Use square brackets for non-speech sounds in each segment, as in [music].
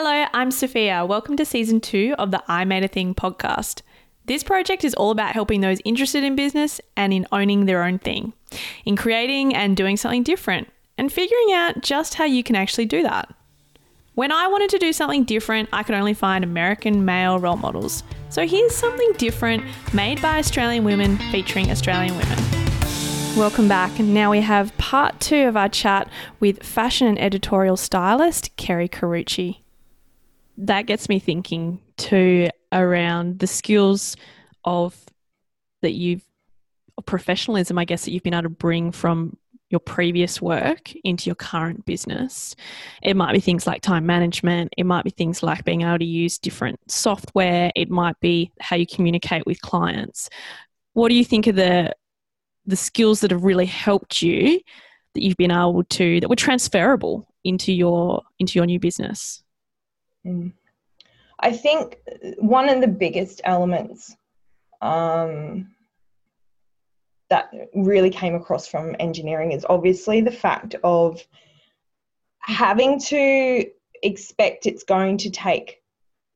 Hello, I'm Sophia. Welcome to season two of the I Made a Thing podcast. This project is all about helping those interested in business and in owning their own thing, in creating and doing something different, and figuring out just how you can actually do that. When I wanted to do something different, I could only find American male role models. So here's something different made by Australian women featuring Australian women. Welcome back. Now we have part two of our chat with fashion and editorial stylist Kerry Carucci. That gets me thinking too around the skills of that you've professionalism, I guess, that you've been able to bring from your previous work into your current business. It might be things like time management, it might be things like being able to use different software, it might be how you communicate with clients. What do you think of the the skills that have really helped you that you've been able to that were transferable into your into your new business? Mm. I think one of the biggest elements um, that really came across from engineering is obviously the fact of having to expect it's going to take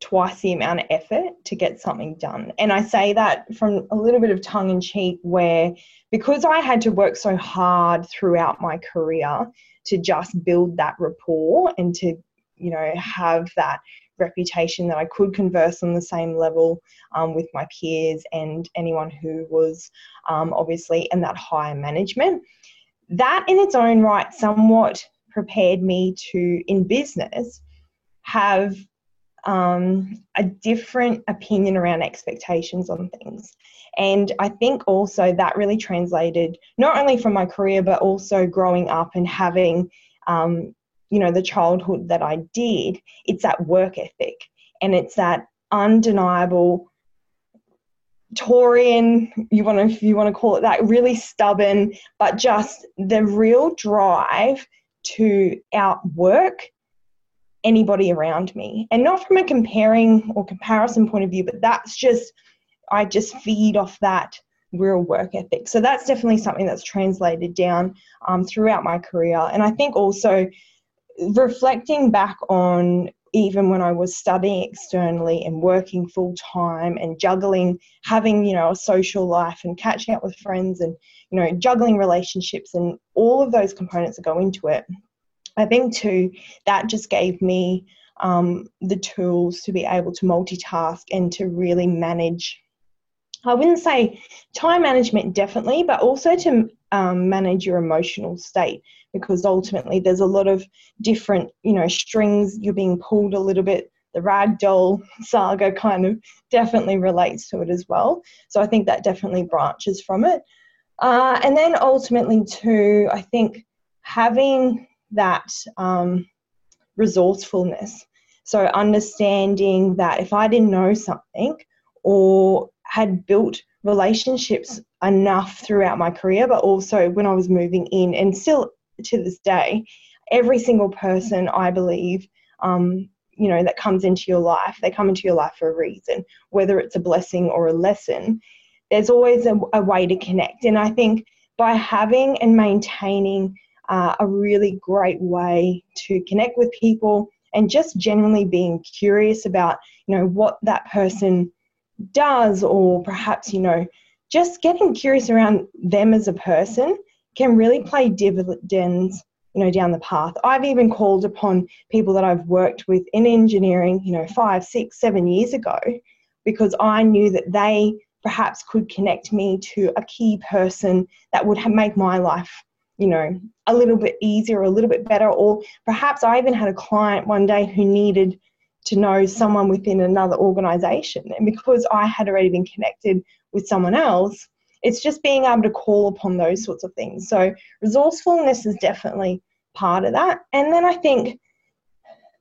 twice the amount of effort to get something done. And I say that from a little bit of tongue in cheek, where because I had to work so hard throughout my career to just build that rapport and to, you know, have that reputation that I could converse on the same level um, with my peers and anyone who was um, obviously in that higher management. That in its own right somewhat prepared me to, in business, have um, a different opinion around expectations on things. And I think also that really translated not only from my career, but also growing up and having um, you know the childhood that I did, it's that work ethic and it's that undeniable Taurean, you want to if you want to call it that, really stubborn, but just the real drive to outwork anybody around me. And not from a comparing or comparison point of view, but that's just I just feed off that real work ethic. So that's definitely something that's translated down um, throughout my career. And I think also reflecting back on even when I was studying externally and working full time and juggling having, you know, a social life and catching up with friends and, you know, juggling relationships and all of those components that go into it. I think too, that just gave me um, the tools to be able to multitask and to really manage. I wouldn't say time management definitely, but also to um, manage your emotional state because ultimately there's a lot of different, you know, strings you're being pulled a little bit. The ragdoll saga kind of definitely relates to it as well. So I think that definitely branches from it. Uh, and then ultimately, too, I think having that um, resourcefulness. So understanding that if I didn't know something or had built relationships enough throughout my career, but also when I was moving in, and still to this day, every single person I believe, um, you know, that comes into your life, they come into your life for a reason, whether it's a blessing or a lesson. There's always a, a way to connect, and I think by having and maintaining uh, a really great way to connect with people and just generally being curious about you know what that person does or perhaps you know just getting curious around them as a person can really play dividends you know down the path i've even called upon people that i've worked with in engineering you know five six seven years ago because i knew that they perhaps could connect me to a key person that would make my life you know a little bit easier a little bit better or perhaps i even had a client one day who needed to know someone within another organization. And because I had already been connected with someone else, it's just being able to call upon those sorts of things. So, resourcefulness is definitely part of that. And then I think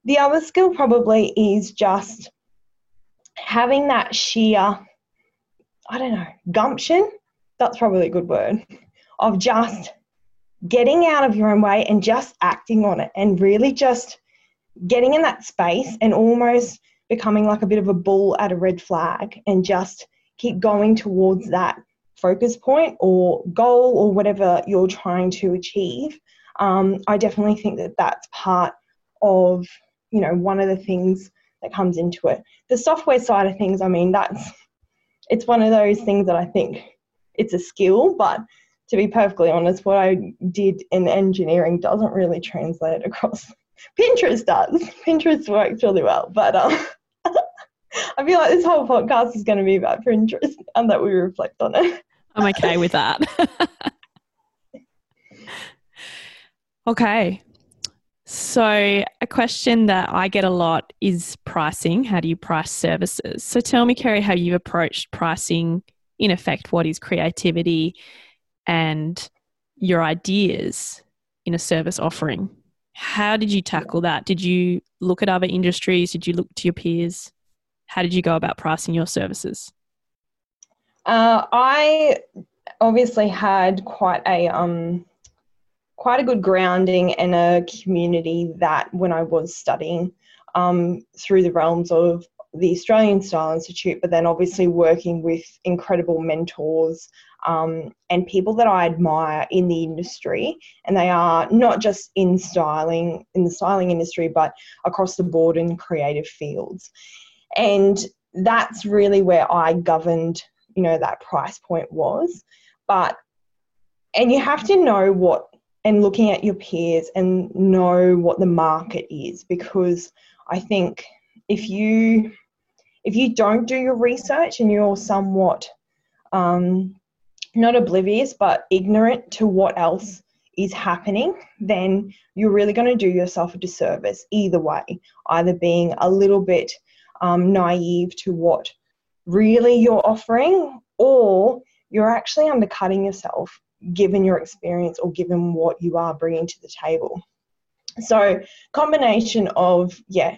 the other skill probably is just having that sheer, I don't know, gumption. That's probably a good word of just getting out of your own way and just acting on it and really just getting in that space and almost becoming like a bit of a bull at a red flag and just keep going towards that focus point or goal or whatever you're trying to achieve. Um, I definitely think that that's part of you know one of the things that comes into it. The software side of things, I mean, that's it's one of those things that I think it's a skill, but to be perfectly honest, what I did in engineering doesn't really translate across. [laughs] Pinterest does. [laughs] Pinterest works really well, but um, [laughs] I feel like this whole podcast is going to be about Pinterest and that we reflect on it. I'm okay with that. [laughs] okay. So, a question that I get a lot is pricing. How do you price services? So, tell me, Kerry, how you approached pricing, in effect, what is creativity and your ideas in a service offering. How did you tackle that? Did you look at other industries? Did you look to your peers? How did you go about pricing your services? Uh, I obviously had quite a um, quite a good grounding in a community that when I was studying um, through the realms of the Australian Style Institute, but then obviously working with incredible mentors um, and people that I admire in the industry. And they are not just in styling, in the styling industry, but across the board in creative fields. And that's really where I governed, you know, that price point was. But, and you have to know what and looking at your peers and know what the market is because I think if you if you don't do your research and you're somewhat um, not oblivious but ignorant to what else is happening, then you're really going to do yourself a disservice either way, either being a little bit um, naive to what really you're offering or you're actually undercutting yourself given your experience or given what you are bringing to the table. So, combination of, yeah,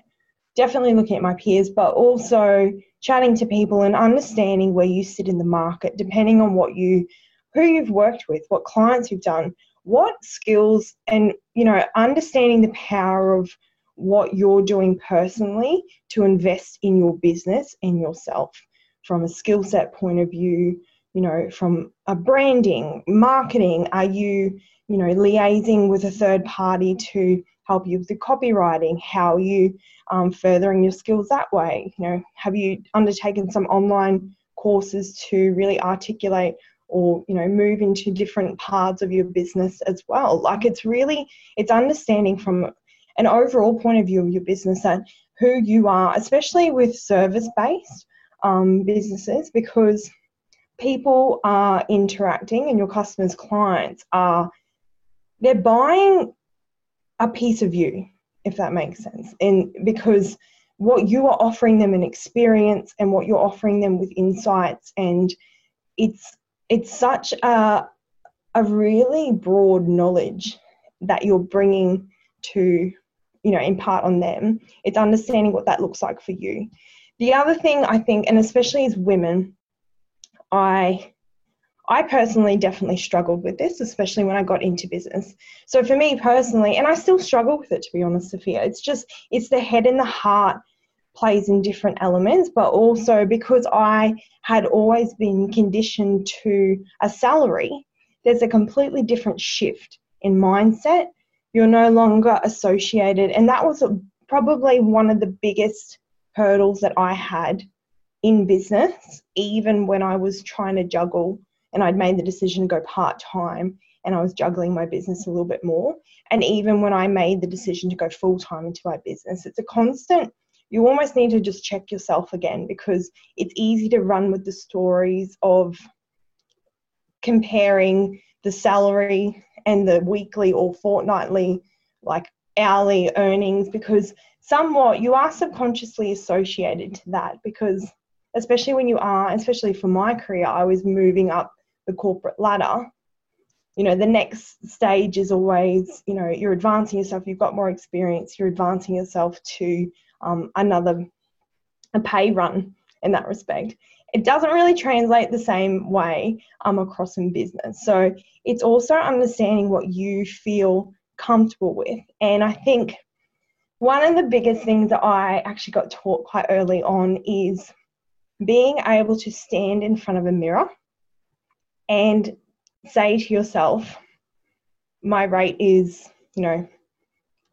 definitely looking at my peers, but also chatting to people and understanding where you sit in the market, depending on what you, who you've worked with, what clients you've done, what skills, and, you know, understanding the power of what you're doing personally to invest in your business and yourself from a skill set point of view, you know, from a branding, marketing, are you, you know, liaising with a third party to help you with the copywriting? How are you um, furthering your skills that way? You know, have you undertaken some online courses to really articulate or you know move into different parts of your business as well like it's really it's understanding from an overall point of view of your business and who you are especially with service based um, businesses because people are interacting and your customers' clients are they're buying a piece of you, if that makes sense. And because what you are offering them an experience and what you're offering them with insights and it's it's such a a really broad knowledge that you're bringing to you know impart on them it's understanding what that looks like for you the other thing i think and especially as women I I personally definitely struggled with this, especially when I got into business. So for me personally, and I still struggle with it to be honest, Sophia, it's just it's the head and the heart plays in different elements, but also because I had always been conditioned to a salary, there's a completely different shift in mindset. You're no longer associated, and that was probably one of the biggest hurdles that I had in business, even when I was trying to juggle and I'd made the decision to go part time and I was juggling my business a little bit more. And even when I made the decision to go full time into my business, it's a constant. You almost need to just check yourself again because it's easy to run with the stories of comparing the salary and the weekly or fortnightly, like hourly earnings, because somewhat you are subconsciously associated to that because especially when you are, especially for my career, I was moving up the corporate ladder. You know, the next stage is always, you know, you're advancing yourself, you've got more experience, you're advancing yourself to um, another a pay run in that respect. It doesn't really translate the same way um, across in business. So it's also understanding what you feel comfortable with. And I think one of the biggest things that I actually got taught quite early on is being able to stand in front of a mirror and say to yourself, my rate is, you know,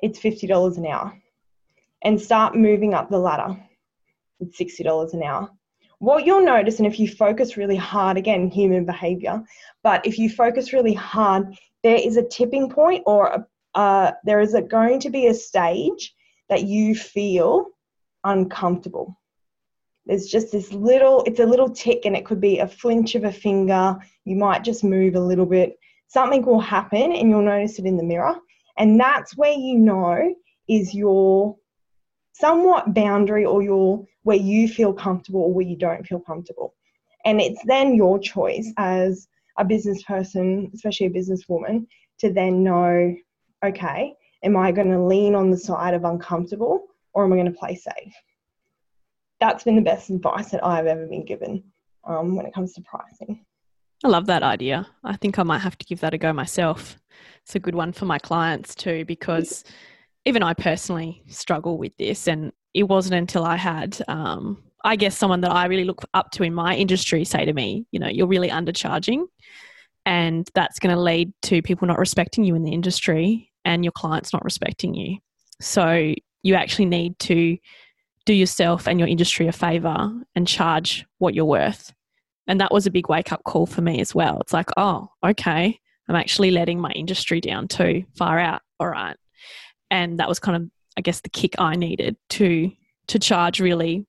it's $50 an hour. and start moving up the ladder with $60 an hour. What you'll notice, and if you focus really hard, again, human behavior, but if you focus really hard, there is a tipping point or a, uh, there is a, going to be a stage that you feel uncomfortable. There's just this little, it's a little tick, and it could be a flinch of a finger. You might just move a little bit. Something will happen, and you'll notice it in the mirror. And that's where you know is your somewhat boundary or your where you feel comfortable or where you don't feel comfortable. And it's then your choice as a business person, especially a businesswoman, to then know, okay, am I going to lean on the side of uncomfortable or am I going to play safe? That's been the best advice that I've ever been given um, when it comes to pricing. I love that idea. I think I might have to give that a go myself. It's a good one for my clients too, because even I personally struggle with this. And it wasn't until I had, um, I guess, someone that I really look up to in my industry say to me, you know, you're really undercharging. And that's going to lead to people not respecting you in the industry and your clients not respecting you. So you actually need to do yourself and your industry a favor and charge what you're worth. And that was a big wake up call for me as well. It's like, oh, okay, I'm actually letting my industry down too, far out. All right. And that was kind of, I guess, the kick I needed to to charge really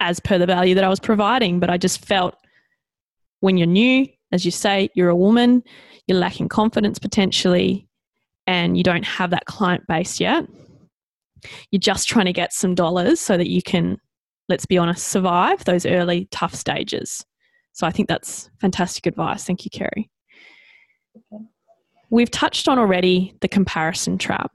as per the value that I was providing. But I just felt when you're new, as you say, you're a woman, you're lacking confidence potentially, and you don't have that client base yet. You're just trying to get some dollars so that you can, let's be honest, survive those early tough stages. So I think that's fantastic advice. Thank you, Kerry. Okay. We've touched on already the comparison trap.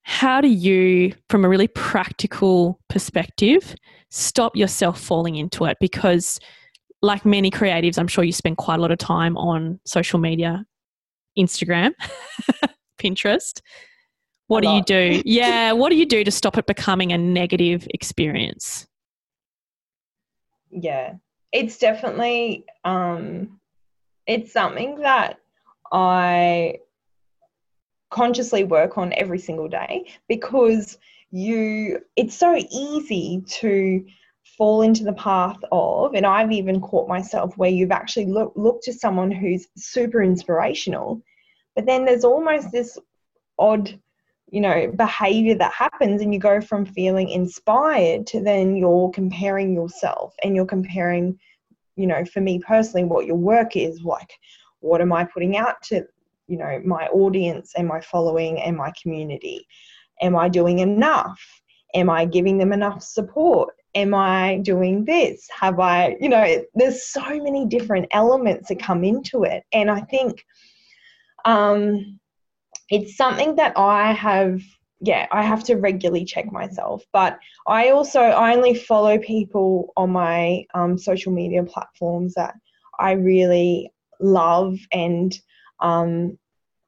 How do you, from a really practical perspective, stop yourself falling into it? Because, like many creatives, I'm sure you spend quite a lot of time on social media, Instagram, [laughs] Pinterest. What do you do? yeah, what do you do to stop it becoming a negative experience? Yeah, it's definitely um, it's something that I consciously work on every single day because you it's so easy to fall into the path of and I've even caught myself where you've actually look, looked to someone who's super inspirational but then there's almost this odd you know behavior that happens and you go from feeling inspired to then you're comparing yourself and you're comparing you know for me personally what your work is like what am i putting out to you know my audience and my following and my community? Am i doing enough? Am i giving them enough support am i doing this? Have i you know there's so many different elements that come into it. And i think um it's something that I have yeah, I have to regularly check myself. But I also I only follow people on my um, social media platforms that I really love, and um,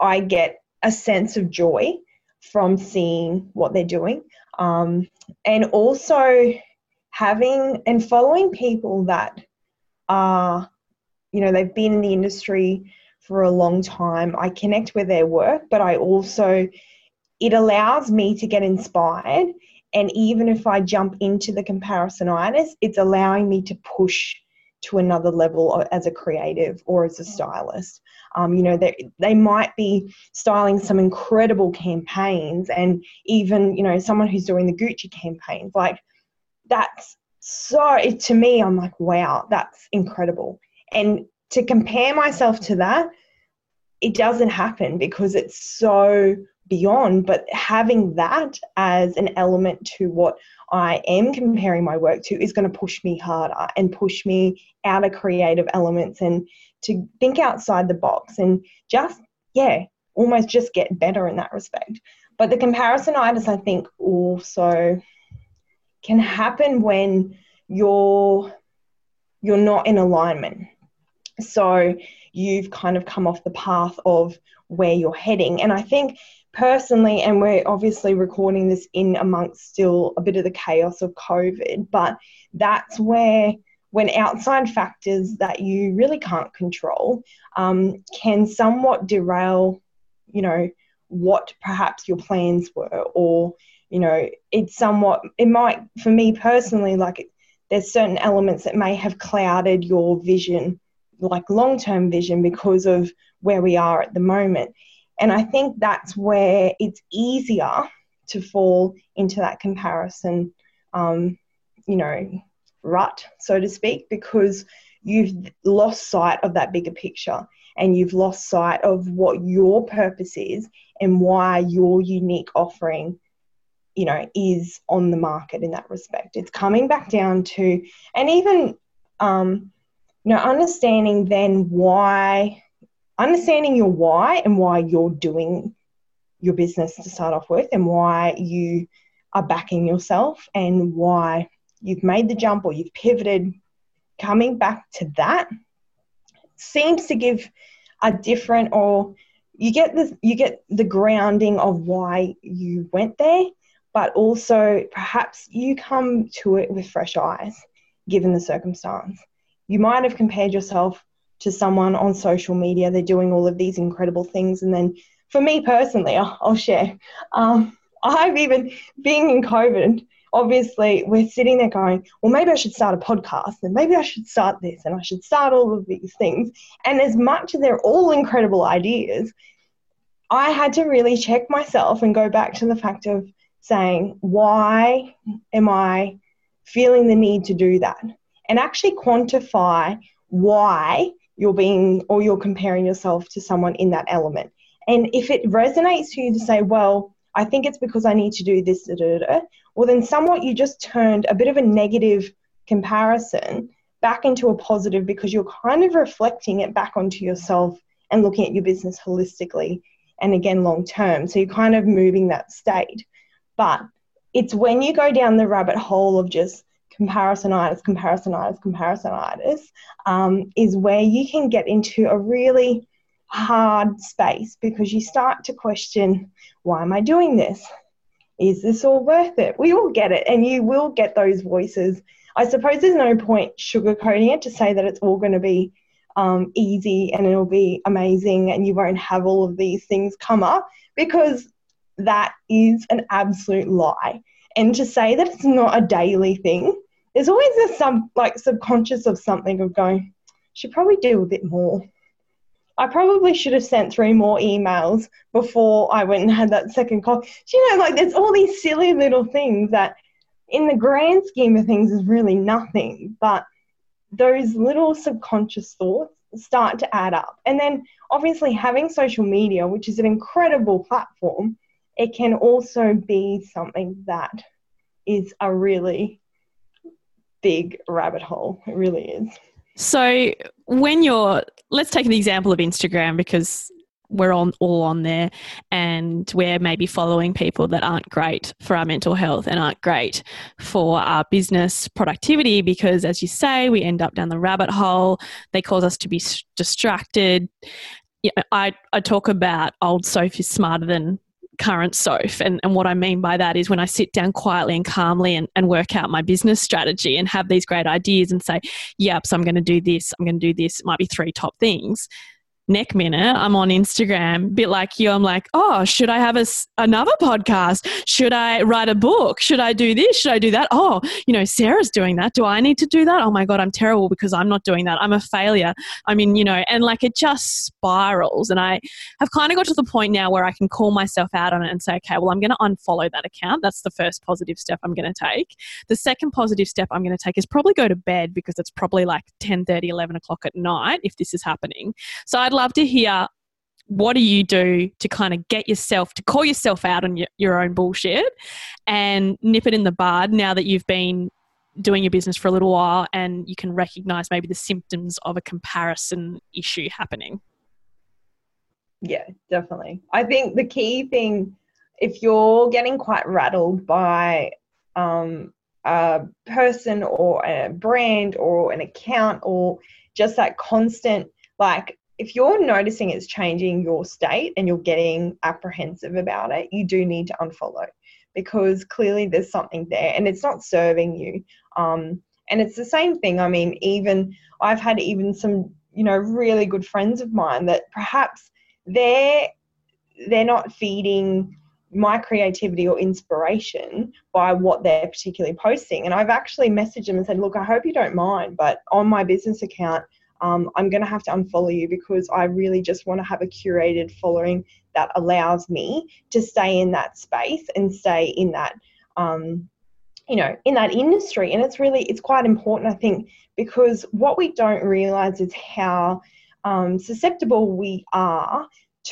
I get a sense of joy from seeing what they're doing, um, and also having and following people that are, you know, they've been in the industry for a long time. I connect with their work, but I also, it allows me to get inspired. And even if I jump into the comparisonitis, it's allowing me to push to another level as a creative or as a stylist. Um, you know, they, they might be styling some incredible campaigns, and even, you know, someone who's doing the Gucci campaigns, like that's so, to me, I'm like, wow, that's incredible. And to compare myself to that, it doesn't happen because it's so beyond. But having that as an element to what I am comparing my work to is going to push me harder and push me out of creative elements and to think outside the box and just, yeah, almost just get better in that respect. But the comparisonitis, I think, also can happen when you're you're not in alignment so you've kind of come off the path of where you're heading. And I think personally, and we're obviously recording this in amongst still a bit of the chaos of COVID, but that's where when outside factors that you really can't control um, can somewhat derail, you know, what perhaps your plans were or you know, it's somewhat, it might, for me personally, like there's certain elements that may have clouded your vision, like long term vision, because of where we are at the moment. And I think that's where it's easier to fall into that comparison, um, you know, rut, so to speak, because you've lost sight of that bigger picture and you've lost sight of what your purpose is and why your unique offering you know is on the market in that respect. It's coming back down to and even um, you know understanding then why understanding your why and why you're doing your business to start off with and why you are backing yourself and why you've made the jump or you've pivoted coming back to that seems to give a different or you get the you get the grounding of why you went there but also perhaps you come to it with fresh eyes given the circumstance. You might have compared yourself to someone on social media, they're doing all of these incredible things. And then for me personally, I'll, [laughs] I'll share. Um, I've even, being in COVID, obviously we're sitting there going, well, maybe I should start a podcast and maybe I should start this and I should start all of these things. And as much as they're all incredible ideas, I had to really check myself and go back to the fact of saying, why am I feeling the need to do that? And actually quantify why you're being or you're comparing yourself to someone in that element. And if it resonates to you to say, well, I think it's because I need to do this, da, da, da, well, then somewhat you just turned a bit of a negative comparison back into a positive because you're kind of reflecting it back onto yourself and looking at your business holistically and again long term. So you're kind of moving that state. But it's when you go down the rabbit hole of just comparisonitis, comparisonitis, comparisonitis, um, is where you can get into a really hard space because you start to question why am I doing this? Is this all worth it? We all get it, and you will get those voices. I suppose there's no point sugarcoating it to say that it's all going to be um, easy and it'll be amazing and you won't have all of these things come up because that is an absolute lie. And to say that it's not a daily thing, there's always a some like subconscious of something of going, should probably do a bit more. I probably should have sent three more emails before I went and had that second call. You know, like there's all these silly little things that in the grand scheme of things is really nothing, but those little subconscious thoughts start to add up. And then obviously having social media, which is an incredible platform, it can also be something that is a really big rabbit hole. It really is. So, when you're, let's take the example of Instagram because we're on all on there and we're maybe following people that aren't great for our mental health and aren't great for our business productivity because as you say we end up down the rabbit hole they cause us to be distracted I, I talk about old Soph is smarter than current Soph. And, and what I mean by that is when I sit down quietly and calmly and, and work out my business strategy and have these great ideas and say, yep, so I'm going to do this, I'm going to do this, it might be three top things neck minute i'm on instagram bit like you i'm like oh should i have a, another podcast? Should i write a book? Should i do this? Should i do that? Oh you know sarah's doing that. Do i need to do that? Oh my god i'm terrible because i'm not doing that. I'm a failure. I mean you know and like it just spirals. And i have kind of got to the point now where i can call myself out on it and say okay well i'm going to unfollow that account. That's the first positive step i'm going to take. The second positive step i'm going to take is probably go to bed because it's probably like 10 30 11 o'clock at night if this is happening. So i'd love to hear what do you do to kind of get yourself to call yourself out on your, your own bullshit and nip it in the bud now that you've been doing your business for a little while and you can recognize maybe the symptoms of a comparison issue happening? Yeah definitely. I think the key thing if you're getting quite rattled by um, a person or a brand or an account or just that constant like if you're noticing it's changing your state and you're getting apprehensive about it, you do need to unfollow because clearly there's something there and it's not serving you. Um, and it's the same thing. I mean, even I've had even some, you know, really good friends of mine that perhaps they're they're not feeding my creativity or inspiration by what they're particularly posting. And I've actually messaged them and said, look, I hope you don't mind, but on my business account, um, I'm going to have to unfollow you because I really just want to have a curated following that allows me to stay in that space and stay in that, um, you know, in that industry. And it's really, it's quite important, I think, because what we don't realize is how um, susceptible we are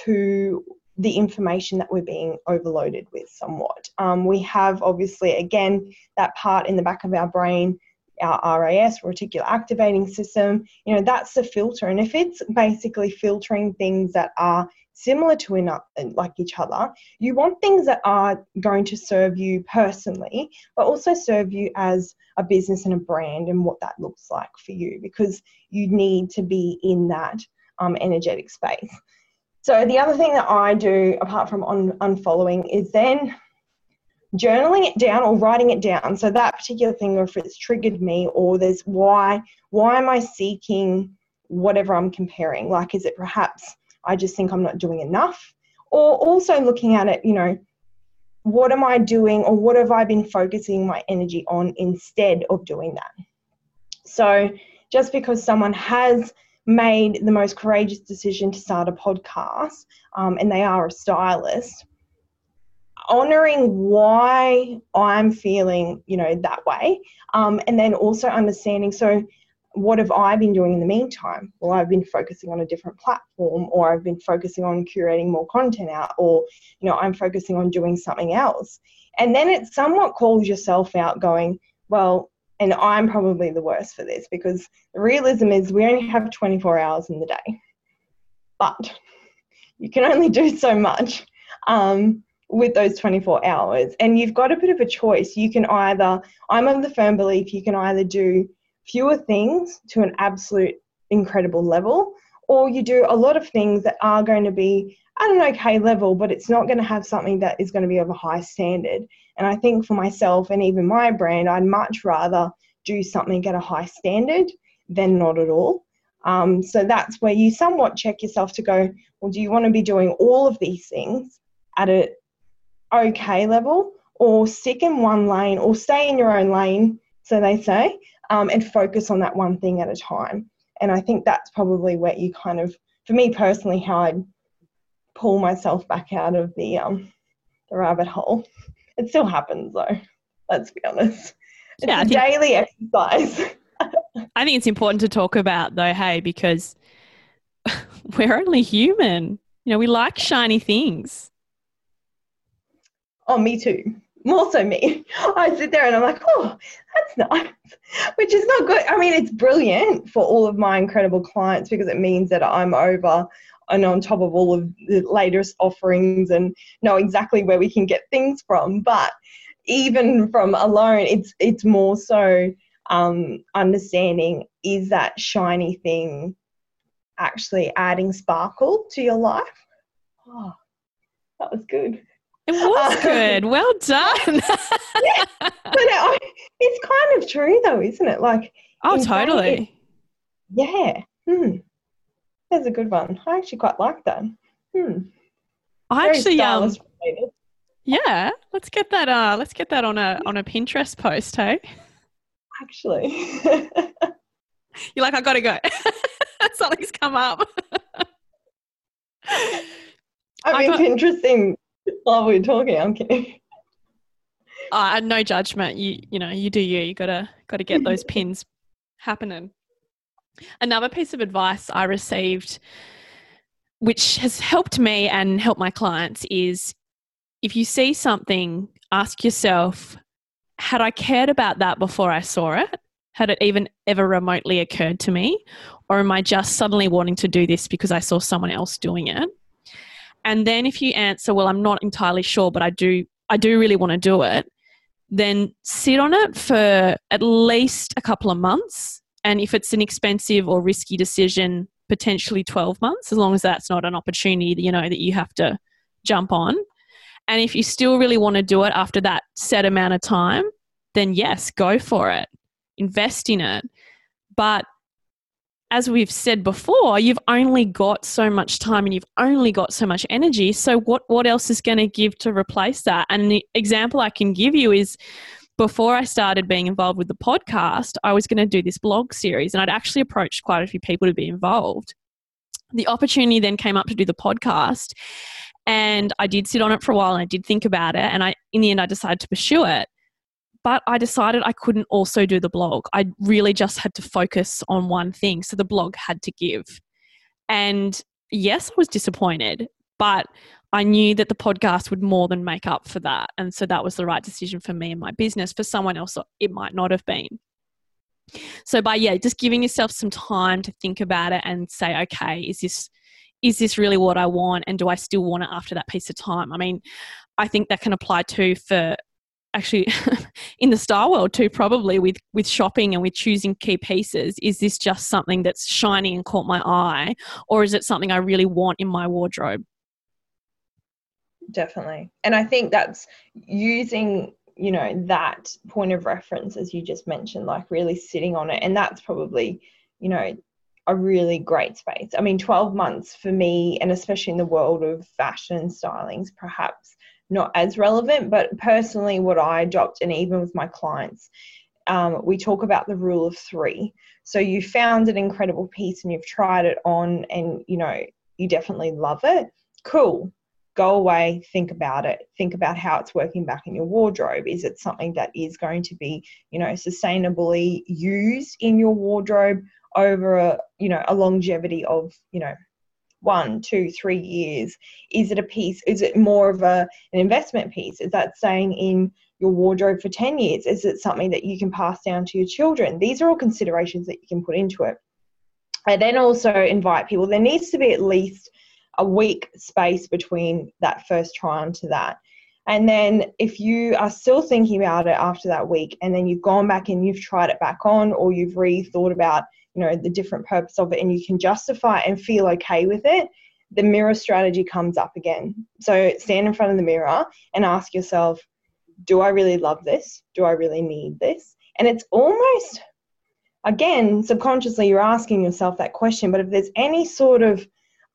to the information that we're being overloaded with somewhat. Um, we have obviously, again, that part in the back of our brain, our RAS, reticular activating system, you know, that's the filter. And if it's basically filtering things that are similar to enough, like each other, you want things that are going to serve you personally, but also serve you as a business and a brand and what that looks like for you because you need to be in that um, energetic space. So the other thing that I do, apart from unfollowing, is then journaling it down or writing it down. So that particular thing, or if it's triggered me, or there's why, why am I seeking whatever I'm comparing? Like, is it perhaps I just think I'm not doing enough? Or also looking at it, you know, what am I doing or what have I been focusing my energy on instead of doing that? So just because someone has made the most courageous decision to start a podcast um, and they are a stylist honoring why i'm feeling you know that way um, and then also understanding so what have i been doing in the meantime? Well i've been focusing on a different platform or i've been focusing on curating more content out or you know i'm focusing on doing something else. And then it somewhat calls yourself out going well and I'm probably the worst for this because the realism is we only have 24 hours in the day. But you can only do so much. Um, with those 24 hours. And you've got a bit of a choice. You can either, I'm of the firm belief, you can either do fewer things to an absolute incredible level, or you do a lot of things that are going to be at an okay level, but it's not going to have something that is going to be of a high standard. And I think for myself and even my brand, I'd much rather do something at a high standard than not at all. Um, so that's where you somewhat check yourself to go, well, do you want to be doing all of these things at a okay level or stick in one lane or stay in your own lane, so they say, um, and focus on that one thing at a time. And I think that's probably where you kind of, for me personally, how I'd pull myself back out of the um, the rabbit hole. It still happens though. Let's be honest. It's yeah, a daily exercise. [laughs] I think it's important to talk about though, hey, because [laughs] we're only human. You know, we like shiny things. Oh, me too. More so me. [laughs] I sit there and I'm like, oh, that's nice, which is not good. I mean, it's brilliant for all of my incredible clients because it means that I'm over and on top of all of the latest offerings and know exactly where we can get things from. But even from alone, it's it's more so um, understanding is that shiny thing actually adding sparkle to your life. Oh, that was good. It was good. Well [laughs] done. yeah, but uh, it's kind of true though, isn't it? Like, oh, totally. yeah. Hmm. That's a good one. I actually quite like that. Hmm. I Very actually um. Yeah, let's get that. Uh, let's get that on a on a Pinterest post, hey. Actually, [laughs] you're like, I gotta go. [laughs] Something's come up. I mean, got... Pinteresting [laughs] while we're talking. I'm kidding. Uh, no judgment. You you know you do you. You gotta gotta get those pins happening. Another piece of advice I received, which has helped me and helped my clients, is if you see something, ask yourself, had I cared about that before I saw it? Had it even ever remotely occurred to me? Or am I just suddenly wanting to do this because I saw someone else doing it? And then if you answer, well, I'm not entirely sure, but I do I do really want to do it, then sit on it for at least a couple of months and if it's an expensive or risky decision, potentially 12 months, as long as that's not an opportunity, you know, that you have to jump on. And if you still really want to do it after that set amount of time, then yes, go for it. Invest in it. But as we've said before, you've only got so much time and you've only got so much energy. So what what else is going to give to replace that? And the example I can give you is before I started being involved with the podcast, I was going to do this blog series and I'd actually approached quite a few people to be involved. The opportunity then came up to do the podcast and I did sit on it for a while and I did think about it and I in the end I decided to pursue it but I decided I couldn't also do the blog. I really just had to focus on one thing. So the blog had to give. And yes, I was disappointed, but I knew that the podcast would more than make up for that. And so that was the right decision for me and my business. For someone else, it might not have been. So by yeah, just giving yourself some time to think about it and say, okay, is this is this really what I want? And do I still want it after that piece of time? I mean, I think that can apply too for actually [laughs] in the style world too probably with with shopping and with choosing key pieces is this just something that's shiny and caught my eye? Or is it something i really want in my wardrobe? Definitely. And i think that's using you know that point of reference as you just mentioned like really sitting on it. And that's probably you know a really great space. I mean 12 months for me and especially in the world of fashion and stylings perhaps not as relevant, but personally, what I adopt, and even with my clients, um, we talk about the rule of three. So you found an incredible piece and you've tried it on, and you know you definitely love it. Cool. Go away, think about it. Think about how it's working back in your wardrobe. Is it something that is going to be, you know, sustainably used in your wardrobe over a, you know, a longevity of, you know, one, two, three years? Is it a piece? Is it more of a, an investment piece? Is that staying in your wardrobe for 10 years? Is it something that you can pass down to your children? These are all considerations that you can put into it. I then also invite people, there needs to be at least a week space between that first try on to that. And then if you are still thinking about it after that week and then you've gone back and you've tried it back on or you've rethought about you know the different purpose of it and you can justify and feel okay with it the mirror strategy comes up again. So stand in front of the mirror and ask yourself do i really love this? Do i really need this? And it's almost again subconsciously you're asking yourself that question but if there's any sort of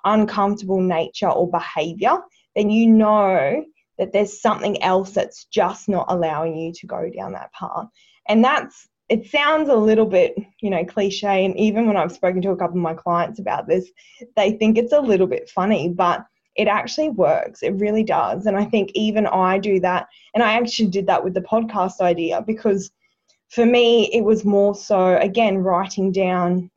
uncomfortable nature or behavior then you know that there's something else that's just not allowing you to go down that path. And that's it sounds a little bit, you know, cliche. And even when I've spoken to a couple of my clients about this, they think it's a little bit funny, but it actually works. It really does. And I think even I do that. And I actually did that with the podcast idea because for me, it was more so, again, writing down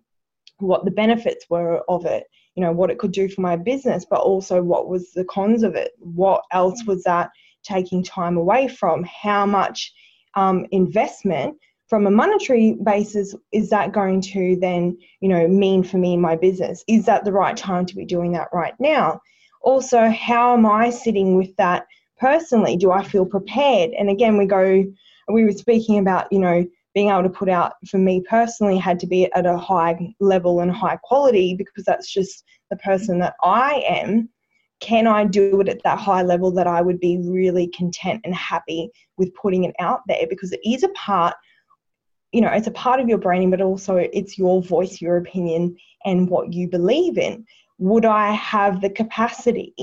what the benefits were of it, you know, what it could do for my business, but also what was the cons of it. What else was that taking time away from? How much um, investment from a monetary basis is that going to then you know mean for me in my business? Is that the right time to be doing that right now? Also how am i sitting with that personally? Do i feel prepared? And again we go we were speaking about you know being able to put out for me personally had to be at a high level and high quality because that's just the person that i am. Can i do it at that high level that i would be really content and happy with putting it out there? Because it is a part you know it's a part of your branding but also it's your voice your opinion and what you believe in. Would i have the capacity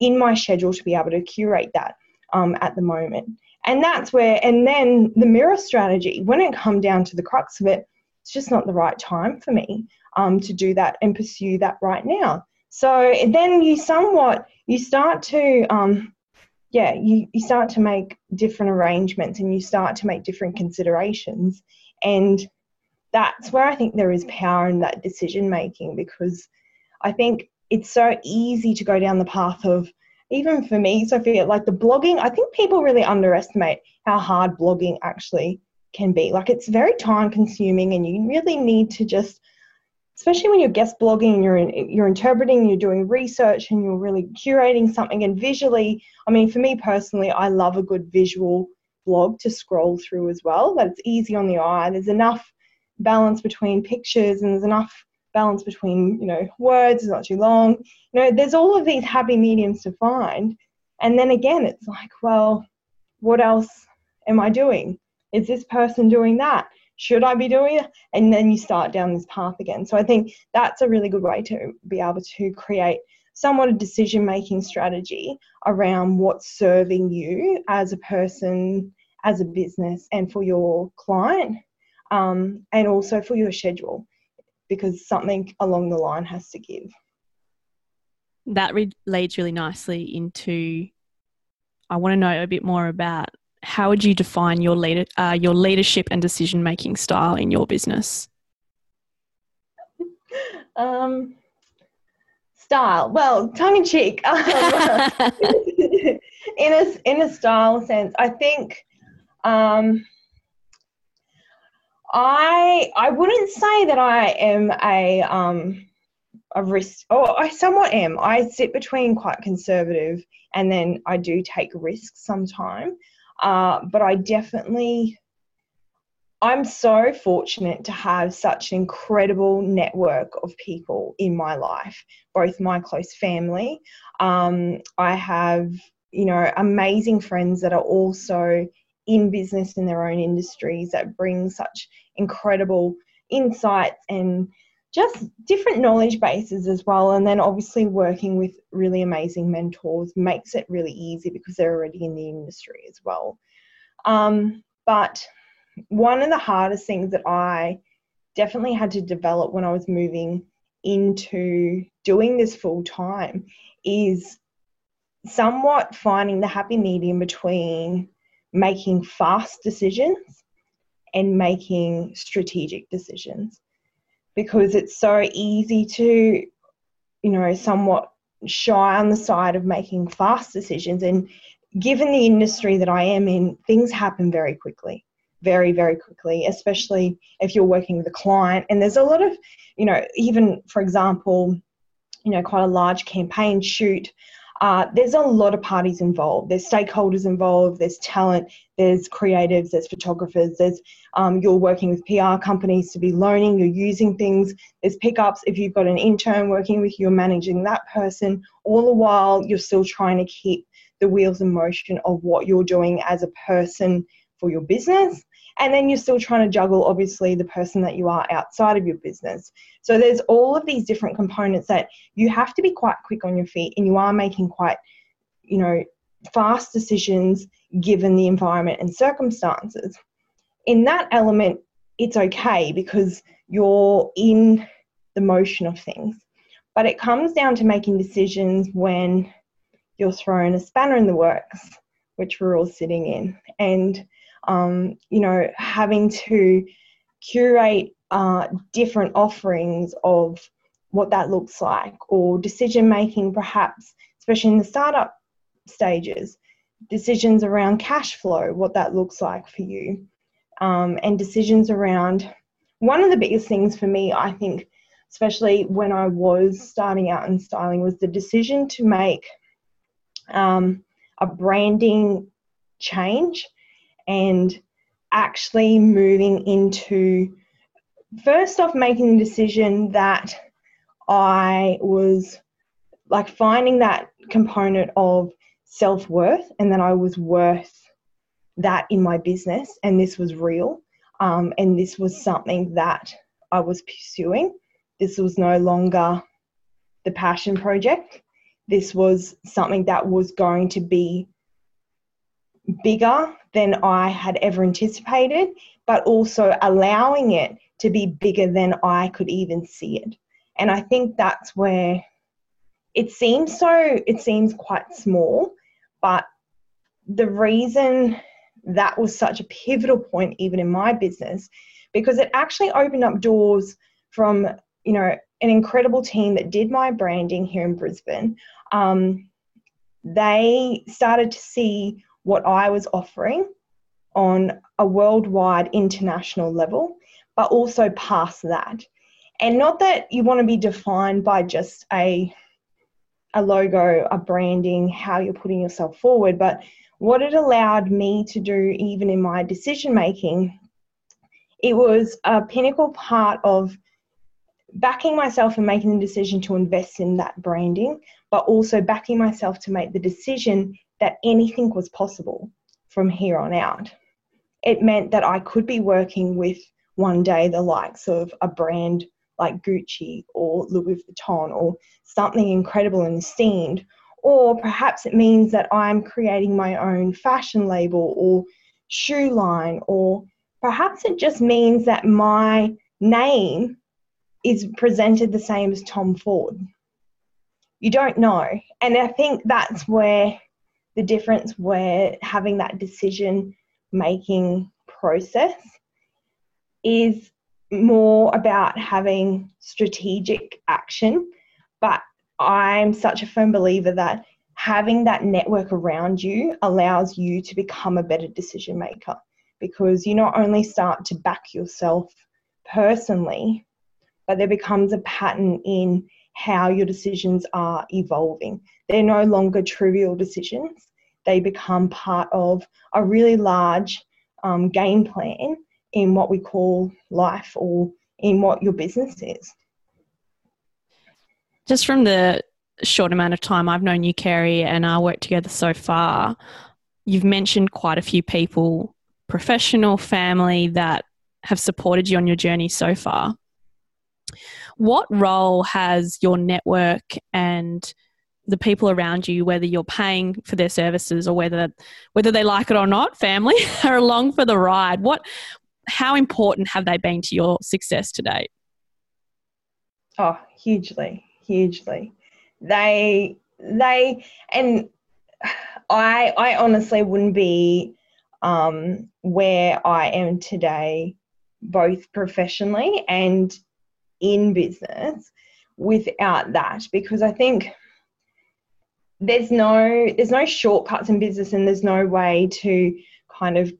in my schedule to be able to curate that um, at the moment? And that's where and then the mirror strategy when it come down to the crux of it it's just not the right time for me um, to do that and pursue that right now. So then you somewhat you start to um, yeah you, you start to make different arrangements and you start to make different considerations and that's where I think there is power in that decision making because I think it's so easy to go down the path of, even for me, Sophia, like the blogging, I think people really underestimate how hard blogging actually can be. Like it's very time consuming and you really need to just especially when you're guest blogging you're in, you're interpreting you're doing research and you're really curating something and visually i mean for me personally i love a good visual blog to scroll through as well, that it's easy on the eye. There's enough balance between pictures and there's enough balance between, you know, words, it's not too long. You know, there's all of these happy mediums to find. And then again, it's like, well, what else am I doing? Is this person doing that? should I be doing it? And then you start down this path again. So I think that's a really good way to be able to create somewhat a decision making strategy around what's serving you as a person, as a business, and for your client, um, and also for your schedule, because something along the line has to give. That re- leads really nicely into. I want to know a bit more about how would you define your leader, uh, your leadership and decision making style in your business? [laughs] Um, style. Well, tongue in cheek. [laughs] [laughs] In a in a style sense, I think. Um, I I wouldn't say that I am a um a risk. Oh, I somewhat am. I sit between quite conservative, and then I do take risks sometimes. Uh, but I definitely I'm so fortunate to have such an incredible network of people in my life, both my close family. Um, I have, you know, amazing friends that are also in business in their own industries that bring such incredible insights and just different knowledge bases as well. And then obviously working with really amazing mentors makes it really easy because they're already in the industry as well. Um, but one of the hardest things that I definitely had to develop when I was moving into doing this full time is somewhat finding the happy medium between making fast decisions and making strategic decisions. Because it's so easy to you know somewhat shy on the side of making fast decisions. And given the industry that I am in things happen very quickly very very quickly especially if you're working with a client. And there's a lot of you know even for example you know quite a large campaign shoot uh, there's a lot of parties involved. There's stakeholders involved. There's talent. There's creatives. There's photographers. There's um, you're working with pr companies to be learning. You're using things. There's pickups. If you've got an intern working with you you're managing that person. All the while you're still trying to keep the wheels in motion of what you're doing as a person for your business. And then you're still trying to juggle, obviously, the person that you are outside of your business. So there's all of these different components that you have to be quite quick on your feet and you are making quite, you know, fast decisions given the environment and circumstances. In that element, it's okay because you're in the motion of things. But it comes down to making decisions when you're thrown a spanner in the works, which we're all sitting in. And um, you know, having to curate uh, different offerings of what that looks like, or decision making, perhaps, especially in the startup stages, decisions around cash flow, what that looks like for you, um, and decisions around one of the biggest things for me, I think, especially when I was starting out in styling, was the decision to make um, a branding change and actually moving into first off making the decision that I was like finding that component of self worth and that I was worth that in my business and this was real um, and this was something that I was pursuing. This was no longer the passion project. This was something that was going to be bigger than I had ever anticipated, but also allowing it to be bigger than I could even see it. And I think that's where it seems so, it seems quite small, but the reason that was such a pivotal point, even in my business, because it actually opened up doors from, you know, an incredible team that did my branding here in Brisbane. Um, they started to see what I was offering on a worldwide international level, but also past that. And not that you want to be defined by just a a logo, a branding, how you're putting yourself forward, but what it allowed me to do even in my decision making, it was a pinnacle part of backing myself and making the decision to invest in that branding, but also backing myself to make the decision that anything was possible from here on out. It meant that I could be working with one day the likes of a brand like Gucci or Louis Vuitton or something incredible and esteemed. Or perhaps it means that I'm creating my own fashion label or shoe line, or perhaps it just means that my name is presented the same as Tom Ford. You don't know. And I think that's where the difference where having that decision making process is more about having strategic action. But I'm such a firm believer that having that network around you allows you to become a better decision maker because you not only start to back yourself personally, but there becomes a pattern in how your decisions are evolving. They're no longer trivial decisions, they become part of a really large um, game plan in what we call life or in what your business is. Just from the short amount of time I've known you, Kerry, and our work together so far, you've mentioned quite a few people, professional, family, that have supported you on your journey so far. What role has your network and the people around you, whether you're paying for their services or whether whether they like it or not, family [laughs] are along for the ride. What how important have they been to your success to date? Oh, hugely, hugely. They they and I I honestly wouldn't be um, where I am today, both professionally and in business, without that. Because I think there's no there's no shortcuts in business, and there's no way to kind of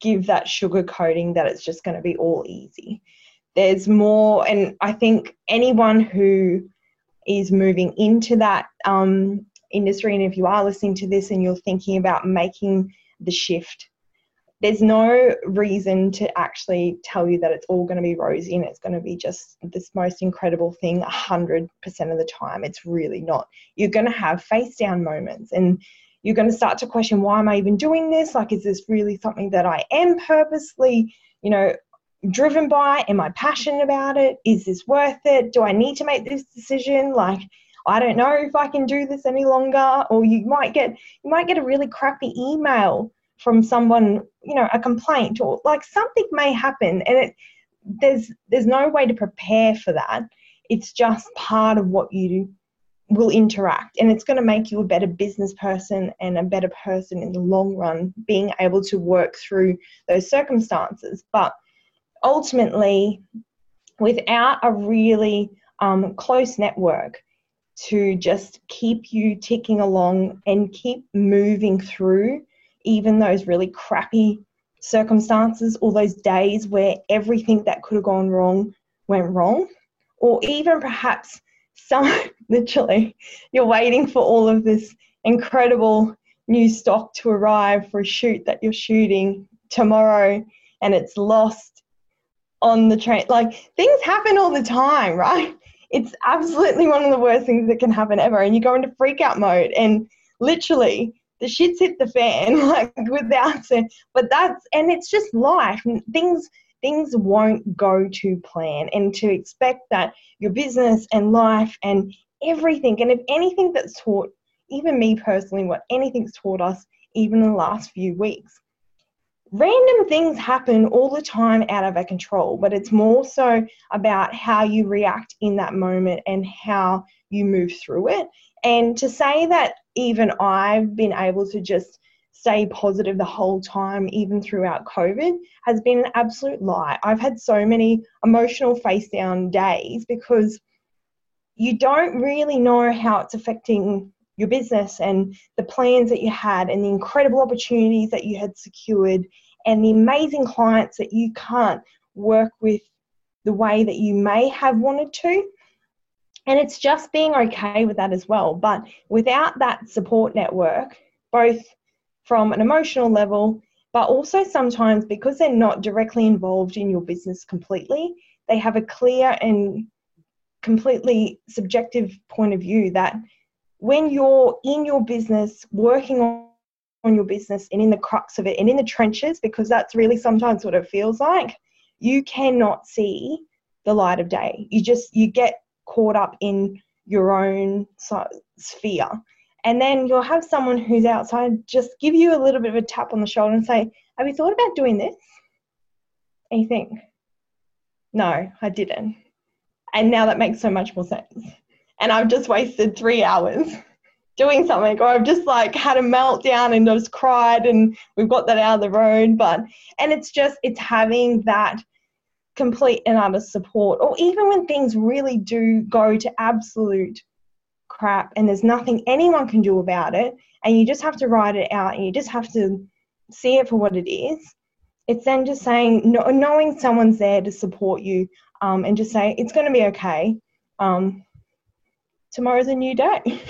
give that sugar coating that it's just going to be all easy. There's more, and I think anyone who is moving into that um, industry, and if you are listening to this and you're thinking about making the shift, there's no reason to actually tell you that it's all going to be rosy and it's going to be just this most incredible thing 100% of the time. It's really not. You're going to have face down moments and you're going to start to question why am I even doing this? Like, is this really something that I am purposely, you know, driven by? Am I passionate about it? Is this worth it? Do I need to make this decision? Like, I don't know if I can do this any longer. Or you might get you might get a really crappy email from someone, you know, a complaint or like something may happen and it there's there's no way to prepare for that. It's just part of what you will interact and it's going to make you a better business person and a better person in the long run being able to work through those circumstances but ultimately without a really um, close network to just keep you ticking along and keep moving through even those really crappy circumstances or those days where everything that could have gone wrong went wrong or even perhaps some [laughs] literally you're waiting for all of this incredible new stock to arrive for a shoot that you're shooting tomorrow and it's lost on the train. Like things happen all the time [laughs] right? It's absolutely one of the worst things that can happen ever and you go into freak out mode and literally the shit's hit the fan [laughs] like without it but that's and it's just life. Things things won't go to plan. And to expect that your business and life and everything and if anything that's taught even me personally what anything's taught us even in the last few weeks random things happen all the time out of our control. But it's more so about how you react in that moment and how you move through it and to say that even i've been able to just stay positive the whole time, even throughout COVID, has been an absolute lie. I've had so many emotional face down days because you don't really know how it's affecting your business and the plans that you had and the incredible opportunities that you had secured and the amazing clients that you can't work with the way that you may have wanted to. And it's just being okay with that as well. But without that support network, both from an emotional level, but also sometimes because they're not directly involved in your business completely, they have a clear and completely subjective point of view that when you're in your business, working on, your business and in the crux of it and in the trenches, because that's really sometimes what it feels like, you cannot see the light of day. You just you get caught up in your own sphere. And then you'll have someone who's outside just give you a little bit of a tap on the shoulder and say, Have you thought about doing this? And you think, No, I didn't. And now that makes so much more sense. And I've just wasted three hours [laughs] doing something, or I've just like had a meltdown and I've just cried, and we've got that out of the road. But, and it's just, it's having that complete and utter support, or even when things really do go to absolute crap and there's nothing anyone can do about it, and you just have to write it out and you just have to see it for what it is. It's then just saying, knowing someone's there to support you um, and just say, it's going to be okay. Um, tomorrow's a new day. [laughs]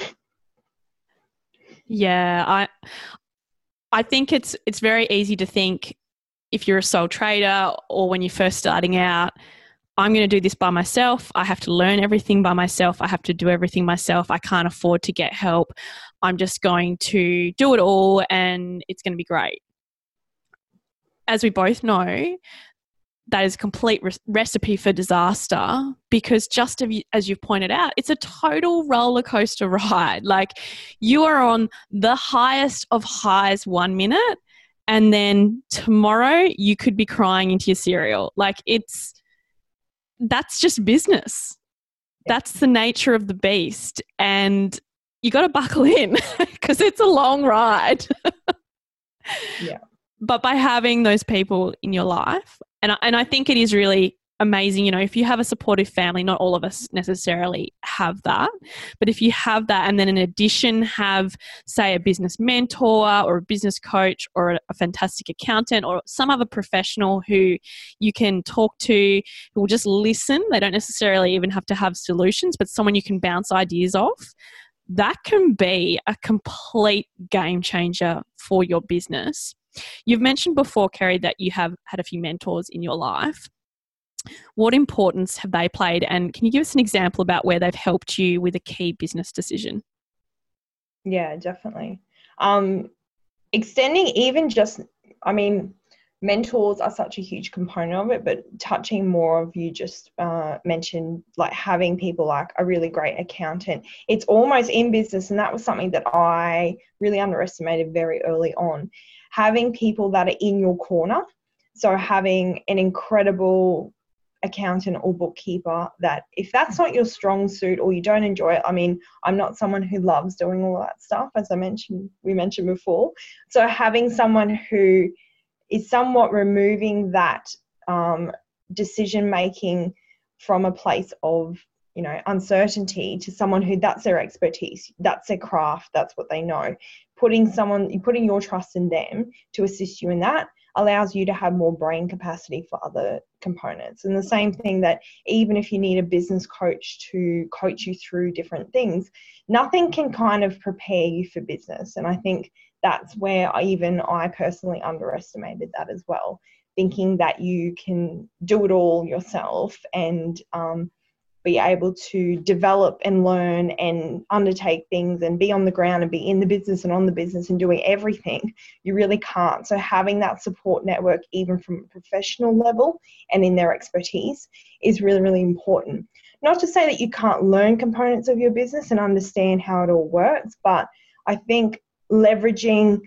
yeah, I I think it's it's very easy to think if you're a sole trader or when you're first starting out, I'm going to do this by myself. I have to learn everything by myself. I have to do everything myself. I can't afford to get help. I'm just going to do it all and it's going to be great. As we both know, that is a complete re- recipe for disaster because just as you've pointed out it's a total roller coaster [laughs] ride like you are on the highest of highs one minute and then tomorrow you could be crying into your cereal. Like it's that's just business. That's the nature of the beast. And you got to buckle in [laughs] because it's a long ride. [laughs] yeah. But by having those people in your life, and I, and I think it is really amazing. You know, if you have a supportive family, not all of us necessarily have that, but if you have that, and then in addition have, say, a business mentor or a business coach or a, fantastic accountant or some other professional who you can talk to, who will just listen. They don't necessarily even have to have solutions, but someone you can bounce ideas off. That can be a complete game changer for your business. You've mentioned before, Kerry, that you have had a few mentors in your life. What importance have they played? And can you give us an example about where they've helped you with a key business decision? Yeah, definitely. Um, extending even just, I mean, mentors are such a huge component of it, but touching more of you just uh, mentioned like having people like a really great accountant. It's almost in business, and that was something that I really underestimated very early on. Having people that are in your corner. So having an incredible accountant or bookkeeper that if that's not your strong suit or you don't enjoy it i mean i'm not someone who loves doing all that stuff as i mentioned we mentioned before. So having someone who is somewhat removing that um, decision making from a place of you know uncertainty to someone who that's their expertise that's their craft that's what they know. Putting someone putting your trust in them to assist you in that allows you to have more brain capacity for other components. And the same thing that even if you need a business coach to coach you through different things, nothing can kind of prepare you for business. And I think that's where I, even I personally underestimated that as well, thinking that you can do it all yourself and um, be able to develop and learn and undertake things and be on the ground and be in the business and on the business and doing everything, you really can't. So, having that support network, even from a professional level and in their expertise, is really, really important. Not to say that you can't learn components of your business and understand how it all works, but I think leveraging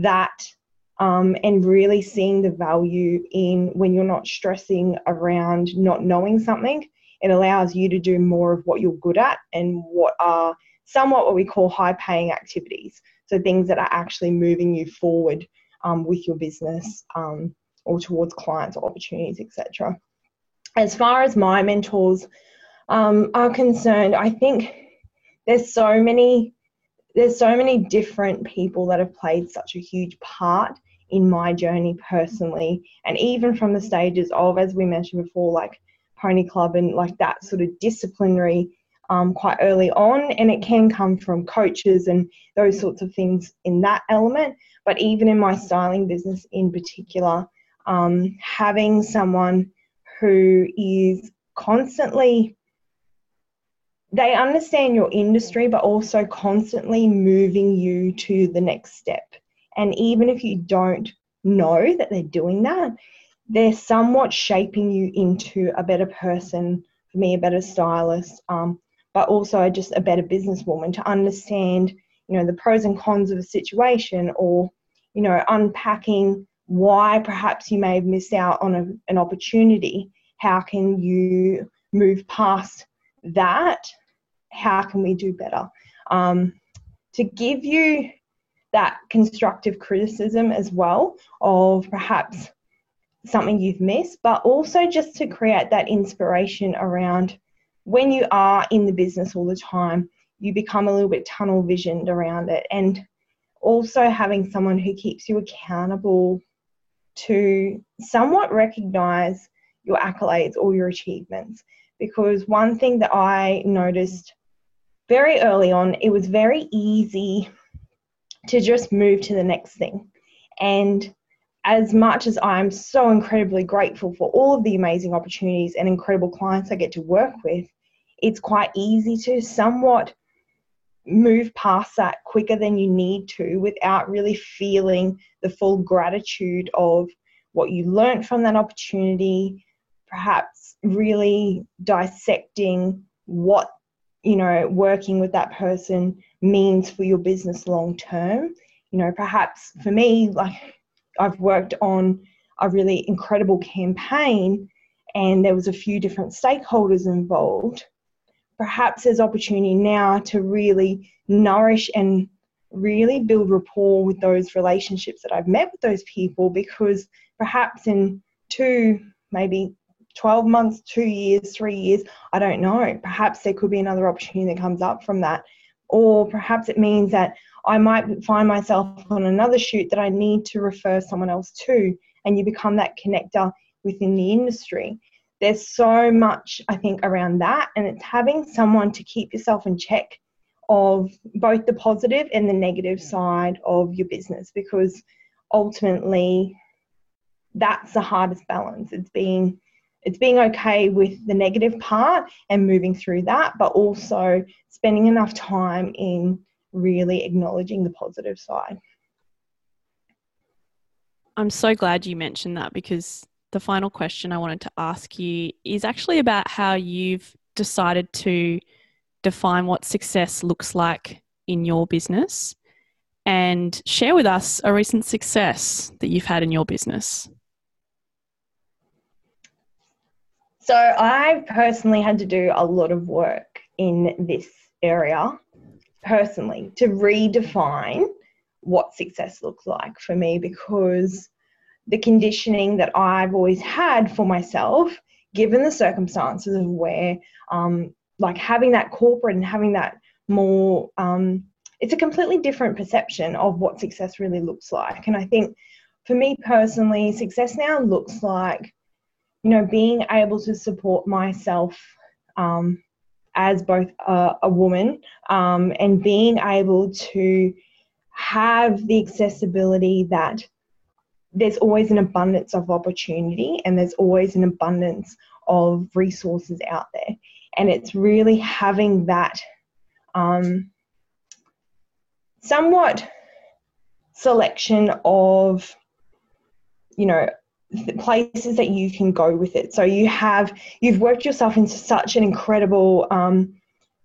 that um, and really seeing the value in when you're not stressing around not knowing something it allows you to do more of what you're good at and what are somewhat what we call high paying activities. So things that are actually moving you forward um, with your business um, or towards clients or opportunities, etc. As far as my mentors um, are concerned, I think there's so many there's so many different people that have played such a huge part in my journey personally and even from the stages of as we mentioned before like pony club and like that sort of disciplinary um, quite early on, and it can come from coaches and those sorts of things in that element. But even in my styling business in particular, um, having someone who is constantly they understand your industry but also constantly moving you to the next step and even if you don't know that they're doing that they're somewhat shaping you into a better person, for me, a better stylist, um, but also just a better businesswoman to understand, you know, the pros and cons of a situation or, you know, unpacking why perhaps you may have missed out on a, an opportunity. How can you move past that? How can we do better? Um, to give you that constructive criticism as well of perhaps something you've missed, but also just to create that inspiration around when you are in the business all the time, you become a little bit tunnel visioned around it. And also having someone who keeps you accountable to somewhat recognize your accolades or your achievements. Because one thing that I noticed very early on, it was very easy to just move to the next thing. And as much as I'm so incredibly grateful for all of the amazing opportunities and incredible clients I get to work with, it's quite easy to somewhat move past that quicker than you need to without really feeling the full gratitude of what you learned from that opportunity, perhaps really dissecting what you know working with that person means for your business long term. You know perhaps for me like i've worked on a really incredible campaign and there was a few different stakeholders involved perhaps there's opportunity now to really nourish and really build rapport with those relationships that I've met with those people because perhaps in two, maybe 12 months, two years, three years, I don't know. Perhaps there could be another opportunity that comes up from that. Or perhaps it means that I might find myself on another shoot that I need to refer someone else to, and you become that connector within the industry. There's so much, I think, around that, and it's having someone to keep yourself in check of both the positive and the negative side of your business because ultimately that's the hardest balance. It's being it's being okay with the negative part and moving through that, but also spending enough time in really acknowledging the positive side. I'm so glad you mentioned that because the final question I wanted to ask you is actually about how you've decided to define what success looks like in your business and share with us a recent success that you've had in your business. So, I personally had to do a lot of work in this area personally to redefine what success looks like for me because the conditioning that I've always had for myself, given the circumstances of where, um, like having that corporate and having that more, um, it's a completely different perception of what success really looks like. And I think for me personally, success now looks like you know, being able to support myself um, as both a, a woman um, and being able to have the accessibility that there's always an abundance of opportunity and there's always an abundance of resources out there. And it's really having that um, somewhat selection of, you know, places that you can go with it. So you have you've worked yourself into such an incredible um,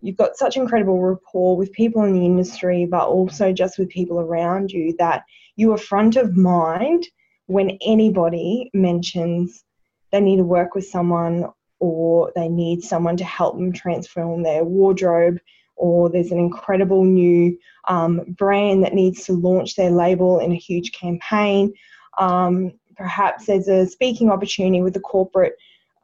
you've got such incredible rapport with people in the industry, but also just with people around you that you are front of mind when anybody mentions they need to work with someone or they need someone to help them transform their wardrobe or there's an incredible new um, brand that needs to launch their label in a huge campaign. Um, perhaps there's a speaking opportunity with a corporate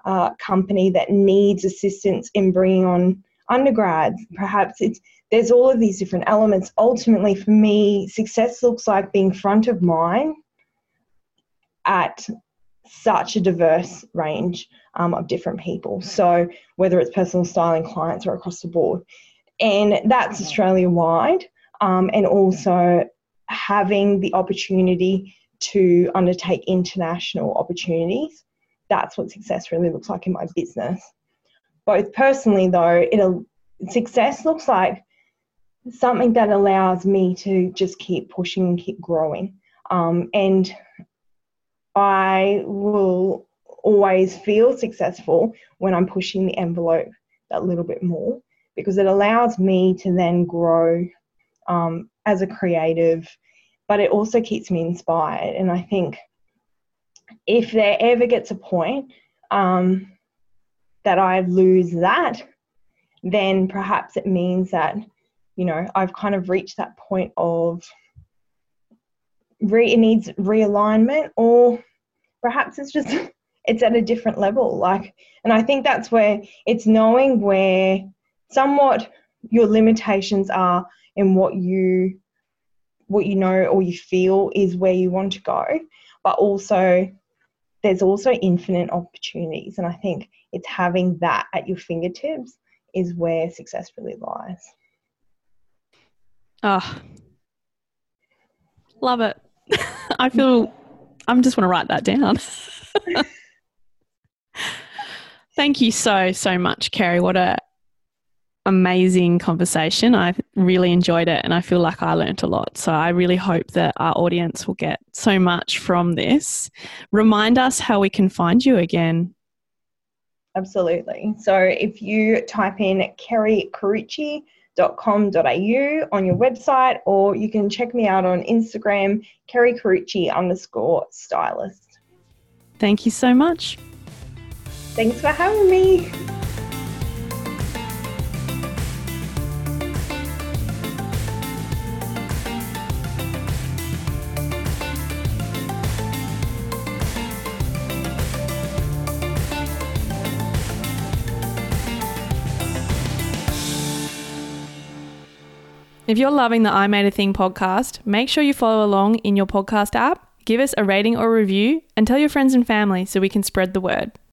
uh, company that needs assistance in bringing on undergrads. Perhaps it's there's all of these different elements. Ultimately, for me, success looks like being front of mind at such a diverse range um, of different people. So whether it's personal styling clients or across the board, and that's Australia wide, um, and also having the opportunity to undertake international opportunities. That's what success really looks like in my business. Both personally, though, it'll success looks like something that allows me to just keep pushing and keep growing. Um, and I will always feel successful when I'm pushing the envelope that little bit more because it allows me to then grow um, as a creative, but it also keeps me inspired. And I think if there ever gets a point um, that I lose that, then perhaps it means that, you know, I've kind of reached that point of re- it needs realignment or perhaps it's just [laughs] it's at a different level like and i think that's where it's knowing where somewhat your limitations are and what you what you know or you feel is where you want to go. But also there's also infinite opportunities and i think it's having that at your fingertips is where success really lies. Oh love it. [laughs] I feel I'm just want to write that down. [laughs] Thank you so, so much, Kerry. What a amazing conversation. I really enjoyed it and I feel like I learned a lot. So I really hope that our audience will get so much from this. Remind us how we can find you again. Absolutely. So if you type in kerrycarucci.com.au on your website, or you can check me out on Instagram, Kerry Carucci underscore stylist. Thank you so much. Thanks for having me. If you're loving the I Made a Thing podcast, make sure you follow along in your podcast app, give us a rating or review, and tell your friends and family so we can spread the word.